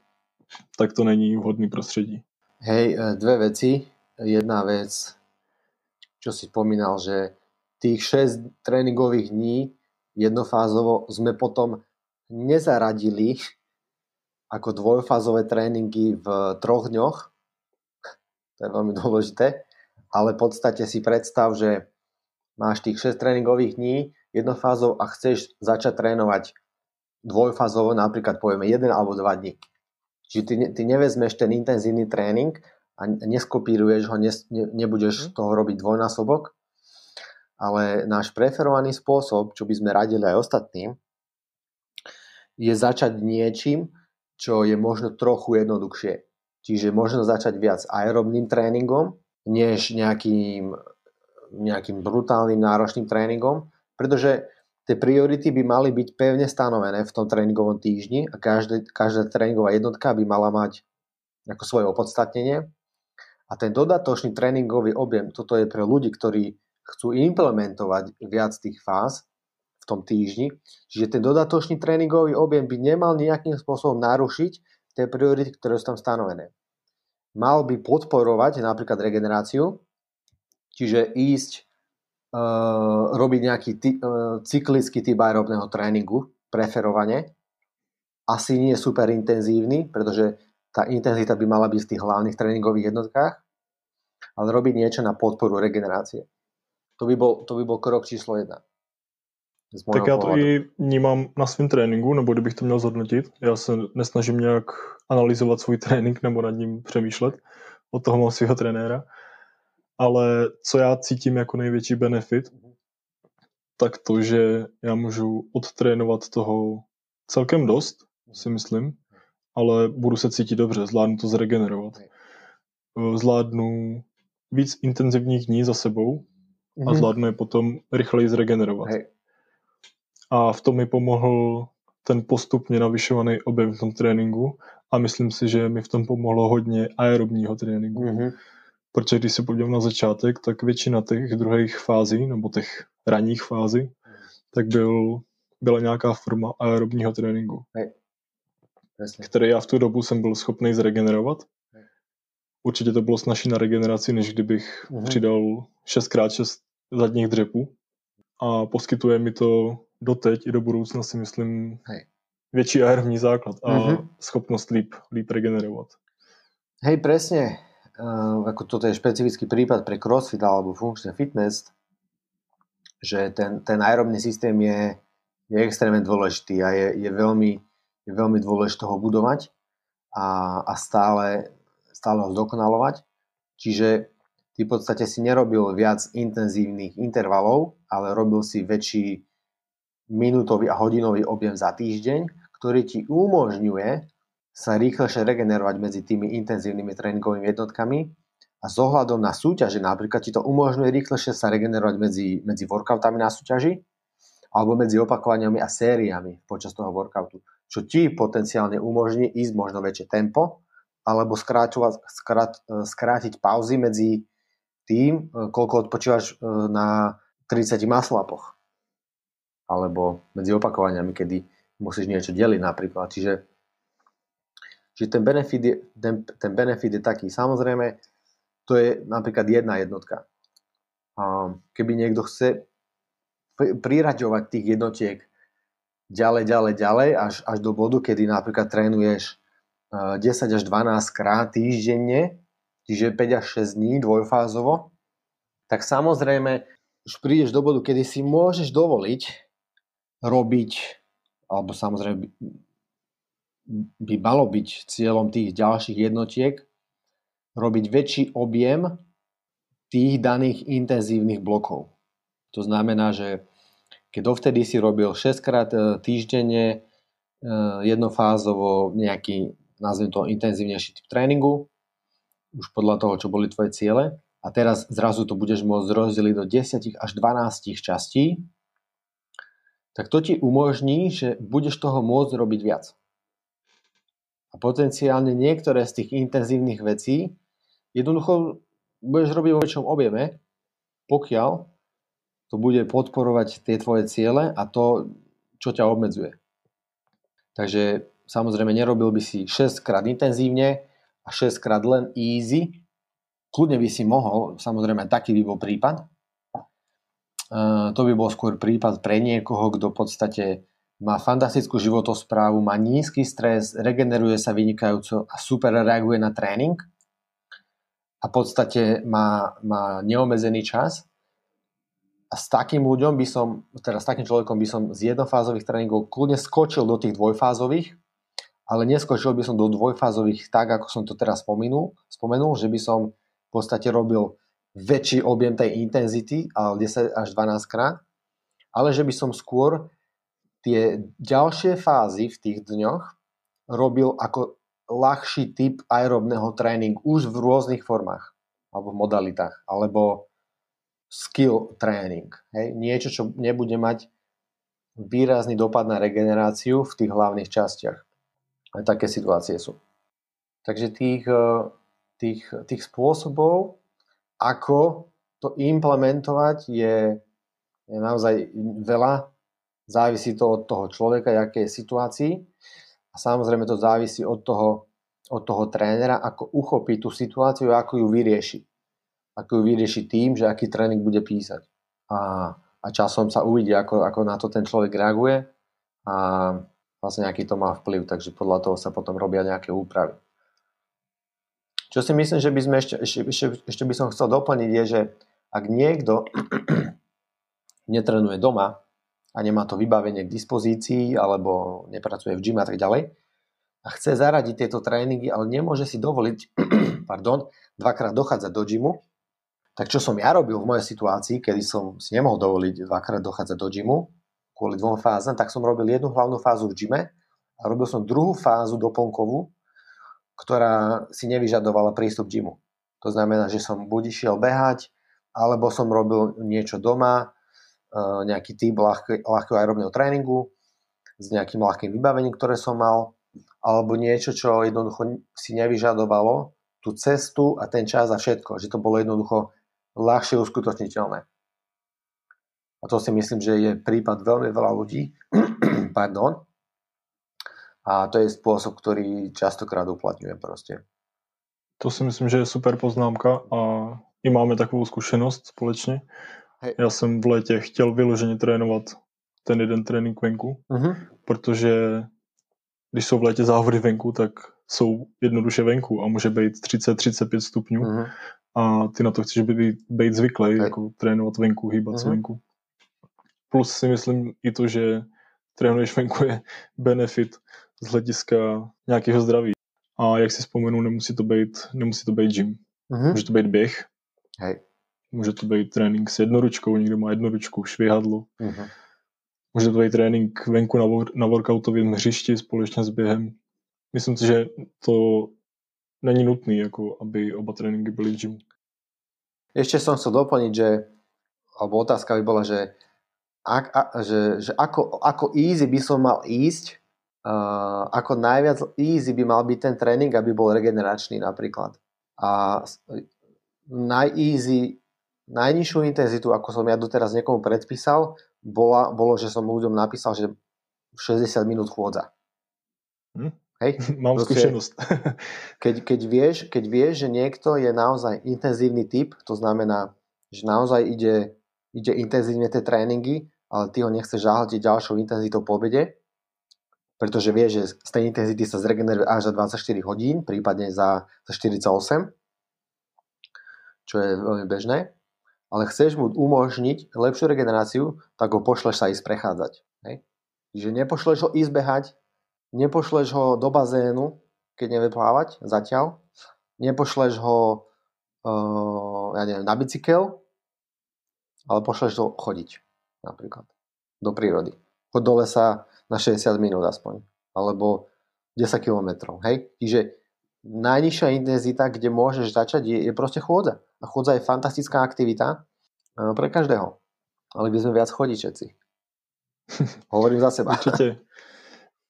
tak to není vhodný prostředí. Hej, e, dve veci. Jedna vec, čo si spomínal, že tých 6 tréningových dní jednofázovo sme potom nezaradili ako dvojfázové tréningy v troch dňoch. To je veľmi dôležité. Ale v podstate si predstav, že máš tých 6 tréningových dní jednofázov a chceš začať trénovať dvojfázovo, napríklad povieme 1 alebo 2 dní. Čiže ty, ty nevezmeš ten intenzívny tréning a neskopíruješ ho, ne, ne, nebudeš mm. toho robiť dvojnásobok, ale náš preferovaný spôsob, čo by sme radili aj ostatným, je začať niečím, čo je možno trochu jednoduchšie. Čiže možno začať viac aerobným tréningom, než nejakým, nejakým brutálnym náročným tréningom, pretože tie priority by mali byť pevne stanovené v tom tréningovom týždni a každé, každá tréningová jednotka by mala mať ako svoje opodstatnenie. A ten dodatočný tréningový objem, toto je pre ľudí, ktorí chcú implementovať viac tých fáz v tom týždni, čiže ten dodatočný tréningový objem by nemal nejakým spôsobom narušiť tie priority, ktoré sú tam stanovené. Mal by podporovať napríklad regeneráciu, čiže ísť uh, robiť nejaký ty, uh, cyklický typ aerobného tréningu, preferovane. Asi nie super intenzívny, pretože tá intenzita by mala byť v tých hlavných tréningových jednotkách, ale robiť niečo na podporu regenerácie. To by bol, to by bol krok číslo jedna. Tak já to i vnímám na svém tréninku, nebo kdybych to měl zhodnotit. Já se nesnažím nějak analyzovat svůj trénink nebo nad ním přemýšlet. Od toho mám svého trenéra ale co já cítím jako největší benefit, tak to, že já můžu odtrénovat toho celkem dost, si myslím, ale budu se cítit dobře, zvládnu to zregenerovat. Zvládnu víc intenzivních dní za sebou a mhm. zvládnu je potom rychleji zregenerovat. A v tom mi pomohl ten postupně navyšovaný objem v tom tréninku a myslím si, že mi v tom pomohlo hodně aerobního tréninku. Mm-hmm. Protože když se podívám na začátek, tak většina těch druhých fází, nebo těch ranních fází, tak byl, byla nějaká forma aerobního tréninku. Hej. Který já v tu dobu jsem byl schopný zregenerovat. Určitě to bylo snažší na regeneraci, než kdybych uhum. přidal 6x6 zadních dřepů. A poskytuje mi to doteď i do budoucna si myslím Hej. větší aerobní základ a uhum. schopnost líp, líp regenerovat. Hej, presne uh, ako toto je špecifický prípad pre crossfit alebo funkčný fitness, že ten, ten aerobný systém je, je extrémne dôležitý a je, je, veľmi, je veľmi dôležité ho budovať a, a stále, stále zdokonalovať. Čiže ty v podstate si nerobil viac intenzívnych intervalov, ale robil si väčší minútový a hodinový objem za týždeň, ktorý ti umožňuje sa rýchlejšie regenerovať medzi tými intenzívnymi tréningovými jednotkami a s ohľadom na súťaže napríklad ti to umožňuje rýchlejšie sa regenerovať medzi, medzi workoutami na súťaži alebo medzi opakovaniami a sériami počas toho workoutu, čo ti potenciálne umožní ísť možno väčšie tempo alebo skráťovať, skrát, skrátiť pauzy medzi tým, koľko odpočívaš e, na 30 maslapoch alebo medzi opakovaniami, kedy musíš niečo deliť napríklad. Čiže Čiže ten benefit, je, ten, ten benefit je taký. Samozrejme, to je napríklad jedna jednotka. Keby niekto chce priraďovať tých jednotiek ďalej, ďalej, ďalej, až, až do bodu, kedy napríklad trénuješ 10 e, až 12 krát týždenne, čiže 5 až 6 dní dvojfázovo, tak samozrejme už prídeš do bodu, kedy si môžeš dovoliť robiť, alebo samozrejme by malo byť cieľom tých ďalších jednotiek robiť väčší objem tých daných intenzívnych blokov. To znamená, že keď dovtedy si robil 6 krát e, týždenne e, jednofázovo nejaký, nazvem to, intenzívnejší typ tréningu, už podľa toho, čo boli tvoje ciele, a teraz zrazu to budeš môcť rozdeliť do 10 až 12 častí, tak to ti umožní, že budeš toho môcť robiť viac. A potenciálne niektoré z tých intenzívnych vecí jednoducho budeš robiť vo väčšom objeme, pokiaľ to bude podporovať tie tvoje ciele a to, čo ťa obmedzuje. Takže samozrejme nerobil by si 6 krát intenzívne a 6 krát len easy. Kľudne by si mohol, samozrejme taký by bol prípad, to by bol skôr prípad pre niekoho, kto v podstate má fantastickú životosprávu, má nízky stres, regeneruje sa vynikajúco a super reaguje na tréning a v podstate má, má neomezený čas. A s takým ľuďom by som, teda s takým človekom by som z jednofázových tréningov kľudne skočil do tých dvojfázových, ale neskočil by som do dvojfázových tak, ako som to teraz spomenul, spomenul že by som v podstate robil väčší objem tej intenzity, ale 10 až 12 krát, ale že by som skôr tie ďalšie fázy v tých dňoch robil ako ľahší typ aerobného tréning už v rôznych formách alebo modalitách, alebo skill tréning. Niečo, čo nebude mať výrazný dopad na regeneráciu v tých hlavných častiach. Aj také situácie sú. Takže tých, eh, tých, tých spôsobov ako to implementovať je, je naozaj veľa. Závisí to od toho človeka, aké je situácii. A samozrejme to závisí od toho, od toho trénera, ako uchopí tú situáciu ako ju vyrieši. Ako ju vyrieši tým, že aký tréning bude písať. A, a časom sa uvidí, ako, ako na to ten človek reaguje a vlastne aký to má vplyv. Takže podľa toho sa potom robia nejaké úpravy. Čo si myslím, že by sme ešte, ešte, ešte by som chcel doplniť je, že ak niekto netrenuje doma a nemá to vybavenie k dispozícii alebo nepracuje v gym a tak ďalej a chce zaradiť tieto tréningy, ale nemôže si dovoliť pardon, dvakrát dochádzať do gymu, tak čo som ja robil v mojej situácii, kedy som si nemohol dovoliť dvakrát dochádzať do gymu kvôli dvom fázam, tak som robil jednu hlavnú fázu v gyme a robil som druhú fázu doplnkovú, ktorá si nevyžadovala prístup gymu. To znamená, že som buď išiel behať, alebo som robil niečo doma, e, nejaký typ ľahkého aerobného tréningu s nejakým ľahkým vybavením, ktoré som mal, alebo niečo, čo jednoducho si nevyžadovalo tú cestu a ten čas a všetko, že to bolo jednoducho ľahšie uskutočniteľné. A to si myslím, že je prípad veľmi veľa ľudí, pardon, a to je spôsob, ktorý častokrát uplatňujem proste. To si myslím, že je super poznámka a i máme takovou zkušenost společně. Hej. Já jsem v létě chtěl vyloženě trénovat ten jeden trénink venku, uh-huh. protože když jsou v létě závody venku, tak jsou jednoduše venku a může být 30-35 stupňů uh-huh. a ty na to chceš být, být zvyklý, jako trénovat venku, hýbat uh-huh. se venku. Plus si myslím i to, že trénuješ venku je benefit z hlediska nějakého zdraví. A jak si vzpomenu, nemusí to být, nemusí to být gym. Mm-hmm. Může to být běh. Hej. Může to být trénink s jednoručkou, někdo má jednoručku, švihadlo. Mm-hmm. Může to být trénink venku na, na workoutovém hřišti společně s během. Myslím si, že to není nutný, jako aby oba tréninky byly v gym. Ešte som chcel doplniť, že alebo otázka by bola, že, ak, a, že, že ako, ako easy by som mal ísť uh, ako najviac easy by mal byť ten tréning, aby bol regeneračný napríklad. A najeasy, najnižšiu intenzitu, ako som ja doteraz niekomu predpísal, bola, bolo, že som ľuďom napísal, že 60 minút chôdza. Hm? Hej? Mám Proste, skúsenosť. keď, keď, vieš, keď vieš, že niekto je naozaj intenzívny typ, to znamená, že naozaj ide, ide intenzívne tie tréningy, ale ty ho nechceš zahltiť ďalšou intenzitou po obede, pretože vie, že z tej intenzity sa zregeneruje až za 24 hodín, prípadne za, za 48, čo je veľmi bežné, ale chceš mu umožniť lepšiu regeneráciu, tak ho pošleš sa ísť prechádzať. Hej? Čiže nepošleš ho ísť behať, nepošleš ho do bazénu, keď nevie plávať zatiaľ, nepošleš ho uh, ja neviem, na bicykel, ale pošleš ho chodiť napríklad do prírody. Chod do lesa, na 60 minút aspoň. Alebo 10 kilometrov. Hej? Čiže najnižšia intenzita, kde môžeš začať, je, je proste chôdza. A chôdza je fantastická aktivita e, pre každého. Ale by sme viac chodiť všetci. Hovorím za seba. Určitě.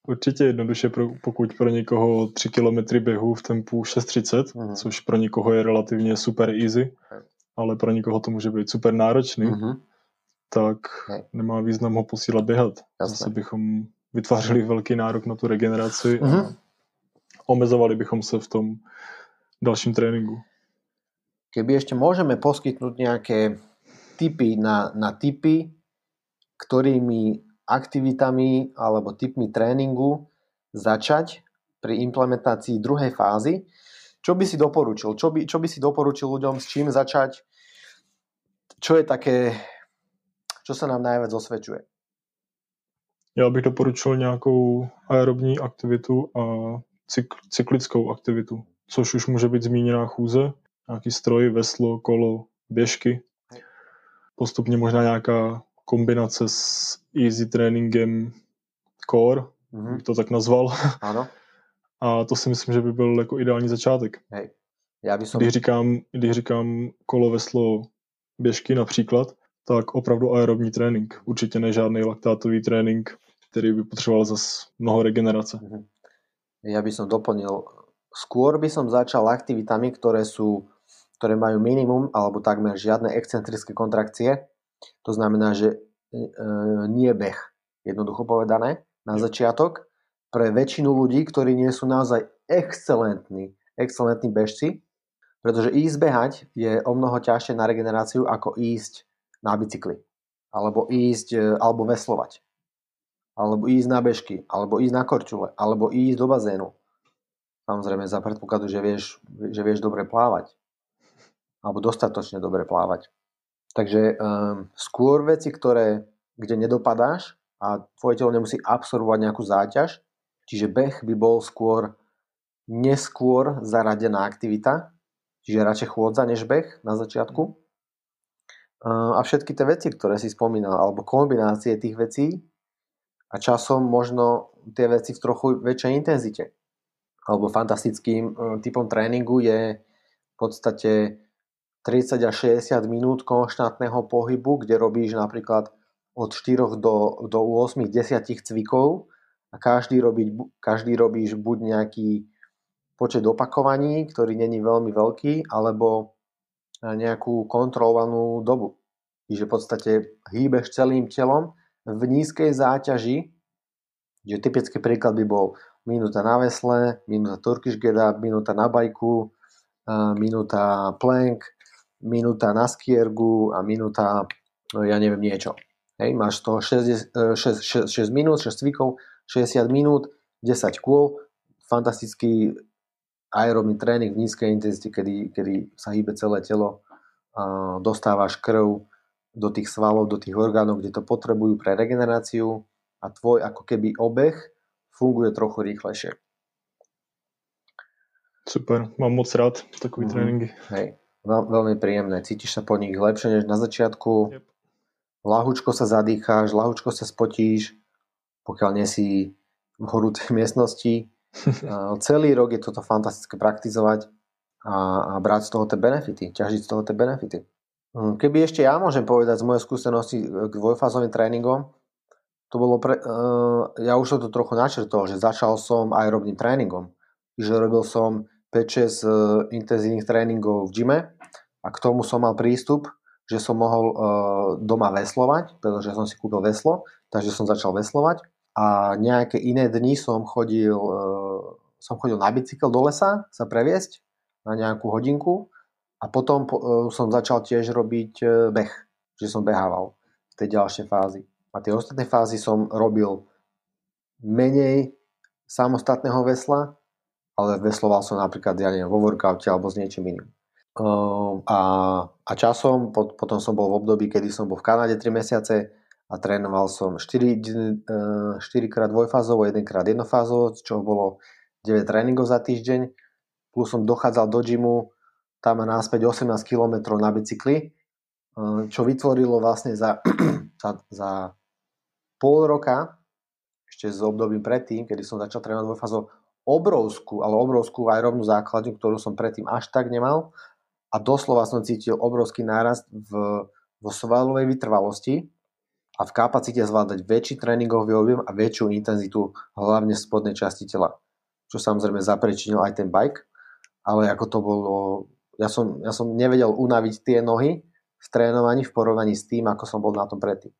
Určitě jednoduše, pro, pokud pro někoho 3 km běhu v tempu 6.30, mm-hmm. což pro někoho je relativně super easy, ale pro někoho to může být super náročný, mm-hmm. tak okay. nemá význam ho posílat běhat. Jasne. Zase bychom vytvářeli velký nárok na tu regeneraci mm-hmm. a omezovali bychom se v tom dalším tréninku. Keby ešte môžeme poskytnúť nejaké typy na, na typy, ktorými aktivitami alebo typmi tréningu začať pri implementácii druhej fázy, čo by si doporučil? Čo by, čo by si doporučil ľuďom, s čím začať? Čo je také, čo sa nám najviac osvedčuje? Já bych doporučil nějakou aerobní aktivitu a cykl, cyklickou aktivitu, což už může být zmíněná chůze, nějaký stroj, veslo, kolo, běžky. Postupně možná nějaká kombinace s easy tréninkem core, mm-hmm. bych to tak nazval. Ano. A to si myslím, že by byl jako ideální začátek. Hej. Já by som... když, říkám, když říkám kolo, veslo, běžky například, tak opravdu aerobní trénink. Určitě ne žádný laktátový trénink, který by potřeboval zase mnoho regenerace. Mm-hmm. Ja by som doplnil, skôr by som začal aktivitami, ktoré sú ktoré majú minimum alebo takmer žiadne excentrické kontrakcie. To znamená, že e, nie beh, jednoducho povedané, na začiatok. Pre väčšinu ľudí, ktorí nie sú naozaj excelentní, excelentní bežci, pretože ísť behať je o mnoho ťažšie na regeneráciu ako ísť na bicykli, alebo ísť, e, alebo veslovať, alebo ísť na bežky, alebo ísť na korčule, alebo ísť do bazénu. Samozrejme za predpokladu, že vieš, že vieš dobre plávať alebo dostatočne dobre plávať. Takže um, skôr veci, ktoré, kde nedopadáš a tvoje telo nemusí absorbovať nejakú záťaž, čiže beh by bol skôr neskôr zaradená aktivita, čiže radšej chôdza než beh na začiatku. Uh, a všetky tie veci, ktoré si spomínal, alebo kombinácie tých vecí a časom možno tie veci v trochu väčšej intenzite. Alebo fantastickým uh, typom tréningu je v podstate 30 až 60 minút konštantného pohybu, kde robíš napríklad od 4 do, do 8, 10 cvikov a každý, robiť, každý robíš buď nejaký počet opakovaní, ktorý není veľmi veľký, alebo nejakú kontrolovanú dobu. Čiže v podstate hýbeš celým telom v nízkej záťaži, že typický príklad by bol minúta na vesle, minúta Turkish get up, minúta na bajku, minúta plank, minúta na skiergu a minúta, no ja neviem, niečo. Hej, máš to 6, 6, 6, 6 minút, 6 cvikov, 60 minút, 10 kôl, fantastický aerobný tréning v nízkej intenzite, kedy, kedy sa hýbe celé telo, dostávaš krv do tých svalov, do tých orgánov, kde to potrebujú pre regeneráciu a tvoj ako keby obeh funguje trochu rýchlejšie. Super, mám moc rád takový mm-hmm. tréninky. Hej veľ, veľmi príjemné. Cítiš sa po nich lepšie než na začiatku. Yep. Lahúčko sa zadýcháš, lahúčko sa spotíš, pokiaľ nie si v horúcej miestnosti. Celý rok je toto fantastické praktizovať a, a brať z toho tie benefity, ťažiť z toho tie benefity. Hm, keby ešte ja môžem povedať z mojej skúsenosti k dvojfázovým tréningom, to bolo pre, uh, ja už som to trochu načrtol, že začal som aerobným tréningom. Čiže robil som 5-6 uh, intenzívnych tréningov v gyme a k tomu som mal prístup, že som mohol doma veslovať, pretože som si kúpil veslo, takže som začal veslovať a nejaké iné dni som chodil, som chodil na bicykel do lesa sa previesť na nejakú hodinku a potom uh, som začal tiež robiť uh, beh, že som behával v tej ďalšej fázi. A tie ostatné fázy som robil menej samostatného vesla ale vesloval som napríklad, ja neviem, vo workoute alebo s niečím iným. Uh, a, a časom, pot, potom som bol v období, kedy som bol v Kanade 3 mesiace a trénoval som 4, uh, 4 krát dvojfázovo, 1 krát jednofázovo, čo bolo 9 tréningov za týždeň, plus som dochádzal do gymu tam a náspäť 18 km na bicykli, uh, čo vytvorilo vlastne za, za, za pol roka, ešte s obdobím predtým, kedy som začal trénovať dvojfázovo, obrovskú, ale obrovskú aerobnú základňu, ktorú som predtým až tak nemal a doslova som cítil obrovský nárast v, vo svalovej vytrvalosti a v kapacite zvládať väčší tréningový objem a väčšiu intenzitu hlavne v spodnej časti tela. Čo samozrejme zaprečinil aj ten bike, ale ako to bolo, ja som, ja som nevedel unaviť tie nohy v trénovaní v porovnaní s tým, ako som bol na tom predtým.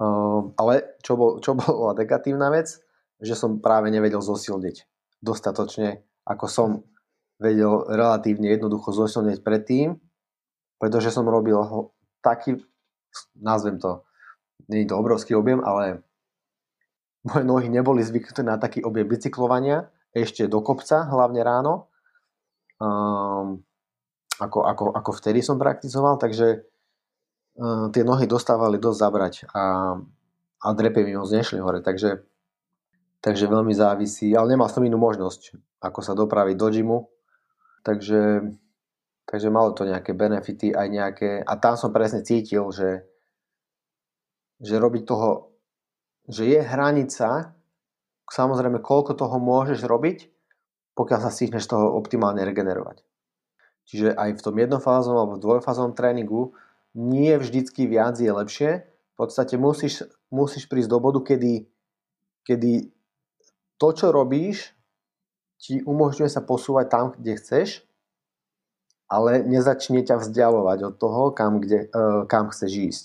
Uh, ale čo, bol, čo bola negatívna vec, že som práve nevedel zosilniť dostatočne, ako som vedel relatívne jednoducho zosilniť predtým, pretože som robil taký, nazvem to, nie je to obrovský objem, ale moje nohy neboli zvyknuté na taký objem bicyklovania, ešte do kopca, hlavne ráno, um, ako, ako, ako vtedy som praktizoval, takže uh, tie nohy dostávali dosť zabrať a, a drepy mi moc nešli hore, takže, takže veľmi závisí, ale nemal som inú možnosť, ako sa dopraviť do gymu, takže, takže malo to nejaké benefity aj nejaké, a tam som presne cítil, že, že robiť toho, že je hranica, samozrejme, koľko toho môžeš robiť, pokiaľ sa stihneš toho optimálne regenerovať. Čiže aj v tom jednofázom alebo dvojfázom tréningu nie vždycky viac je lepšie. V podstate musíš, musíš prísť do bodu, kedy, kedy to, čo robíš, ti umožňuje sa posúvať tam, kde chceš, ale nezačne ťa vzdialovať od toho, kam, kde, uh, kam chceš ísť.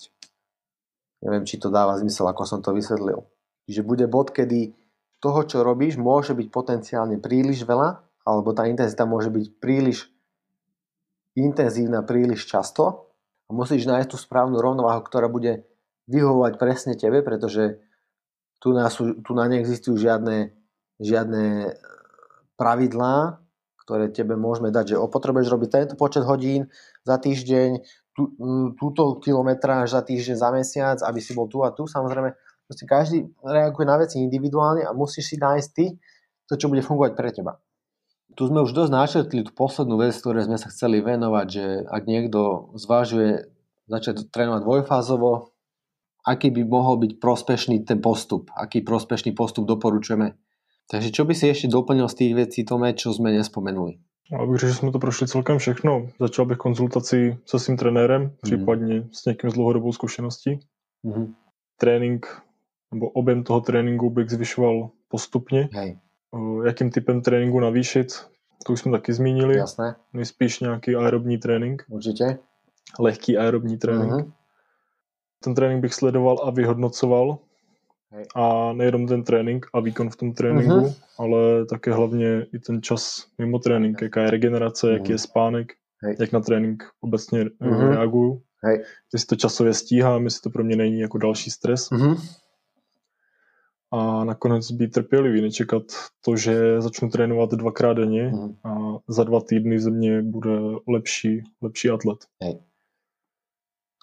Neviem, či to dáva zmysel, ako som to vysvetlil. Čiže bude bod, kedy toho, čo robíš, môže byť potenciálne príliš veľa, alebo tá intenzita môže byť príliš intenzívna príliš často a musíš nájsť tú správnu rovnováhu, ktorá bude vyhovovať presne tebe, pretože tu na, sú, tu na neexistujú žiadne, žiadne pravidlá, ktoré tebe môžeme dať, že opotrebuješ robiť tento počet hodín za týždeň, tú, túto kilometráž za týždeň, za mesiac, aby si bol tu a tu. Samozrejme, proste každý reaguje na veci individuálne a musíš si nájsť ty to, čo bude fungovať pre teba. Tu sme už dosť načrtli tú poslednú vec, ktoré sme sa chceli venovať, že ak niekto zvážuje začať trénovať dvojfázovo, aký by mohol byť prospešný ten postup, aký prospešný postup doporučujeme. Takže čo by si ešte doplnil z tých vecí, Tome, čo sme nespomenuli? Abych řekl, že jsme to prošli celkem všechno. Začal bych konzultaci se svým trenérem, mm. případně s někým s dlouhodobou zkušeností. Mm. Trénink nebo objem toho tréninku bych zvyšoval postupně. Hej. Jakým typem tréninku navýšit, to už jsme taky zmínili. Jasné. Nejspíš nějaký aerobní trénink. Určitě. Lehký aerobní trénink. Mm. Ten trénink bych sledoval a vyhodnocoval, Hej. A nejenom ten trénink a výkon v tom tréninku, uh-huh. ale také hlavně i ten čas mimo trénink, jaká je regenerace, uh-huh. jaký je spánek, Hej. jak na trénink obecně uh-huh. reaguju. Hej. Jestli to časově stíhám, jestli to pro mě není jako další stres. Uh-huh. A nakonec být trpělivý, nečekat to, že začnu trénovat dvakrát denně uh-huh. a za dva týdny ze mě bude lepší, lepší atlet. Hej.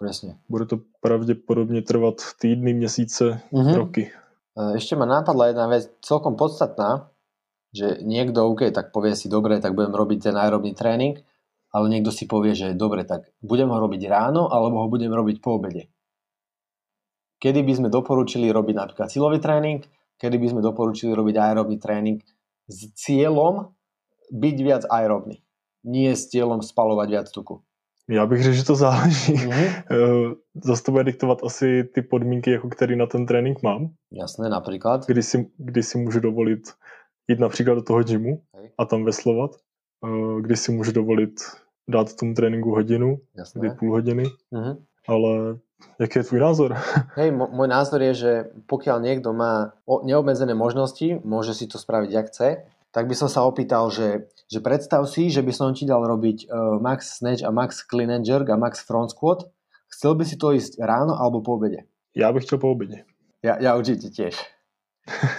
Presne. Bude to pravdepodobne trvať týdny, mesiace, mm-hmm. roky. Ešte ma napadla jedna vec celkom podstatná, že niekto, OK, tak povie si, dobre, tak budem robiť ten aerobný tréning, ale niekto si povie, že dobre, tak budem ho robiť ráno, alebo ho budem robiť po obede. Kedy by sme doporučili robiť napríklad silový tréning, kedy by sme doporučili robiť aerobný tréning s cieľom byť viac aerobný, nie s cieľom spalovať viac tuku. Já bych řekl, že to záleží. Mm-hmm. Zase to bude diktovat asi ty podmínky, jako který na ten trénink mám. Jasné, například. Kdy si, kdy si můžu dovolit jít například do toho gymu Hej. a tam veslovat. Eh, kdy si můžu dovolit dát tomu tréninku hodinu, Jasné. kdy půl hodiny. Mm-hmm. Ale jaký je tvůj názor? Hej, môj názor je, že pokiaľ niekto má neobmedzené možnosti, môže si to spraviť, jak chce, tak by som sa opýtal, že že predstav si, že by som ti dal robiť uh, max snatch a max clean and jerk a max front squat. Chcel by si to ísť ráno alebo po obede? Ja bych chcel po obede. Ja, ja určite tiež.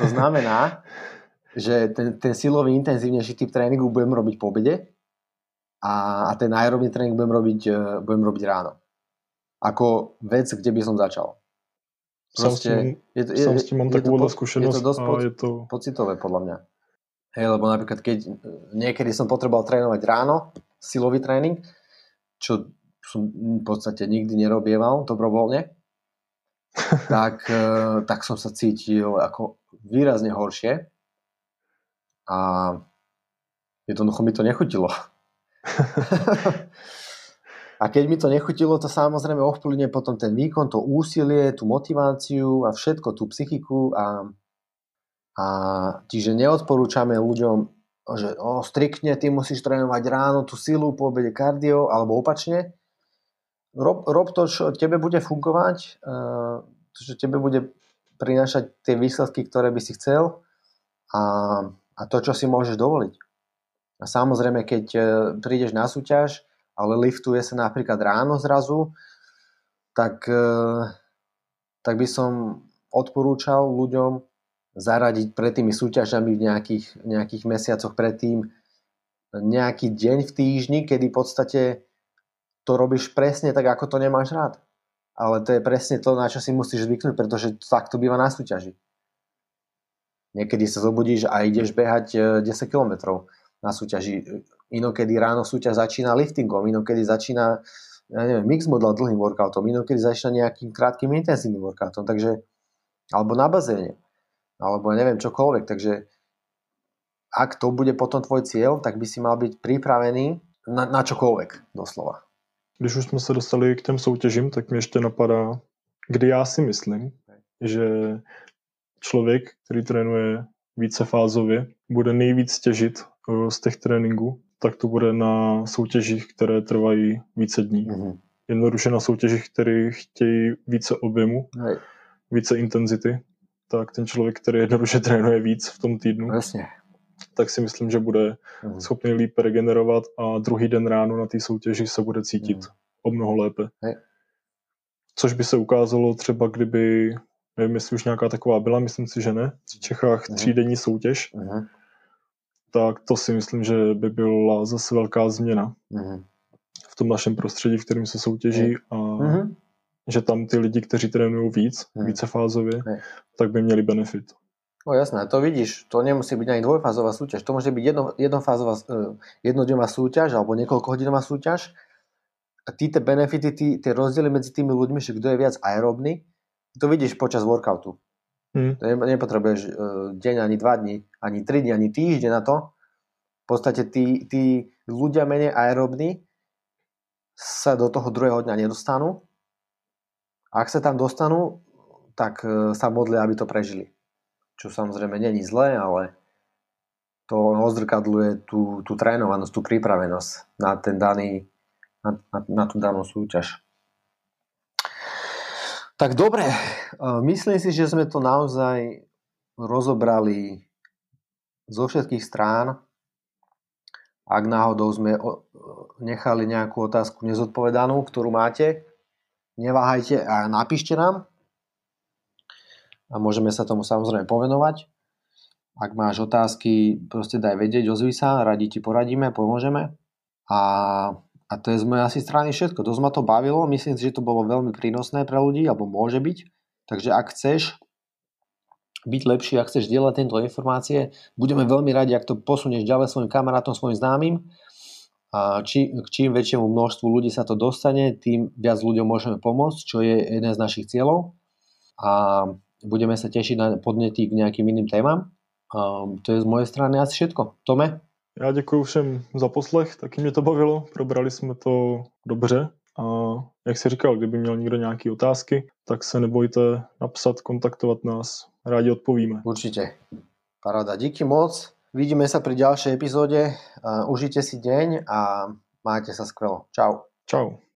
To znamená, že ten, ten silový intenzívnejší typ tréningu budem robiť po obede a, a ten aerobný tréning budem robiť, uh, budem robiť ráno. Ako vec, kde by som začal. Proste, je to, je, sám s tým mám takú skúsenosť je to dosť a je to... pocitové podľa mňa. Hej, lebo napríklad keď niekedy som potreboval trénovať ráno, silový tréning, čo som v podstate nikdy nerobieval dobrovoľne, tak, e, tak som sa cítil ako výrazne horšie a jednoducho mi to nechutilo. A keď mi to nechutilo, to samozrejme ovplyvne potom ten výkon, to úsilie, tú motiváciu a všetko, tú psychiku a, a čiže neodporúčame ľuďom, že o, striktne ty musíš trénovať ráno tú silu, po obede kardio, alebo opačne. Rob, rob to, čo tebe bude fungovať, uh, čo tebe bude prinášať tie výsledky, ktoré by si chcel a, a to, čo si môžeš dovoliť. A samozrejme, keď uh, prídeš na súťaž, ale liftuje sa napríklad ráno zrazu, tak, uh, tak by som odporúčal ľuďom zaradiť pred tými súťažami v nejakých, nejakých mesiacoch predtým nejaký deň v týždni, kedy v podstate to robíš presne tak, ako to nemáš rád. Ale to je presne to, na čo si musíš zvyknúť, pretože tak to býva na súťaži. Niekedy sa zobudíš a ideš behať 10 e, km na súťaži. Inokedy ráno súťaž začína liftingom, inokedy začína ja neviem, mix model dlhým workoutom, inokedy začína nejakým krátkým intenzívnym workoutom, takže, alebo na bazéne alebo neviem čokoľvek. Takže ak to bude potom tvoj cieľ, tak by si mal byť pripravený na, na čokoľvek, doslova. Když už jsme se dostali k těm soutěžím, tak mi ještě napadá, kdy já si myslím, že člověk, který trénuje vícefázově, bude nejvíc těžit eh, z těch tréninků, tak to bude na soutěžích, které trvají více dní. Mm-hmm. Jednoduše na soutěžích, které chtějí více objemu, Hej. více intenzity tak ten člověk, který jednoduše trénuje víc v tom týdnu, Jasně. tak si myslím, že bude mm. schopný líp regenerovat a druhý den ráno na té soutěži se bude cítit mm. o mnoho lépe. Hej. Což by se ukázalo třeba, kdyby, nevím, jestli už nějaká taková byla, myslím si, že ne, v Čechách mm. třídenní soutěž, mm. tak to si myslím, že by byla zase velká změna mm. v tom našem prostředí, v kterém se soutěží a mm že tam ty lidi, kteří trénují víc, hmm. vícefázově, hmm. tak by měli benefit. No jasné, to vidíš, to nemusí byť ani dvojfázová súťaž, to môže byť jedno, jednofázová, e, jednodňová súťaž alebo niekoľkohodinová súťaž a tí tie benefity, tí, tie rozdiely medzi tými ľuďmi, že kto je viac aerobný, to vidíš počas workoutu. Hmm. To nepotrebuješ uh, deň, ani dva dní, ani tri dní, ani týždeň na to. V podstate tí, tí ľudia menej aerobní sa do toho druhého dňa nedostanú ak sa tam dostanú, tak e, sa modlia, aby to prežili. Čo samozrejme není zlé, ale to odzrkadluje tú, tú trénovanosť, tú pripravenosť na, ten daný, na, na, na tú danú súťaž. Tak dobre, e, myslím si, že sme to naozaj rozobrali zo všetkých strán. Ak náhodou sme nechali nejakú otázku nezodpovedanú, ktorú máte, neváhajte a napíšte nám a môžeme sa tomu samozrejme povenovať. Ak máš otázky, proste daj vedieť, ozví sa, radi ti poradíme, pomôžeme. A, a to je z mojej asi strany všetko. Dosť ma to bavilo, myslím si, že to bolo veľmi prínosné pre ľudí, alebo môže byť. Takže ak chceš byť lepší, ak chceš dielať tento informácie, budeme veľmi radi, ak to posunieš ďalej svojim kamarátom, svojim známym a či, k čím väčšiemu množstvu ľudí sa to dostane, tým viac ľuďom môžeme pomôcť, čo je jeden z našich cieľov. A budeme sa tešiť na podnety k nejakým iným témam. A to je z mojej strany asi všetko. Tome? Já děkuji všem za poslech, taky mě to bavilo, probrali jsme to dobře a jak si říkal, kdyby měl někdo nějaké otázky, tak se nebojte napsat, kontaktovat nás, rádi odpovíme. Určitě. Paráda, díky moc. Vidíme sa pri ďalšej epizóde. Užite si deň a máte sa skvelo. Čau. Čau.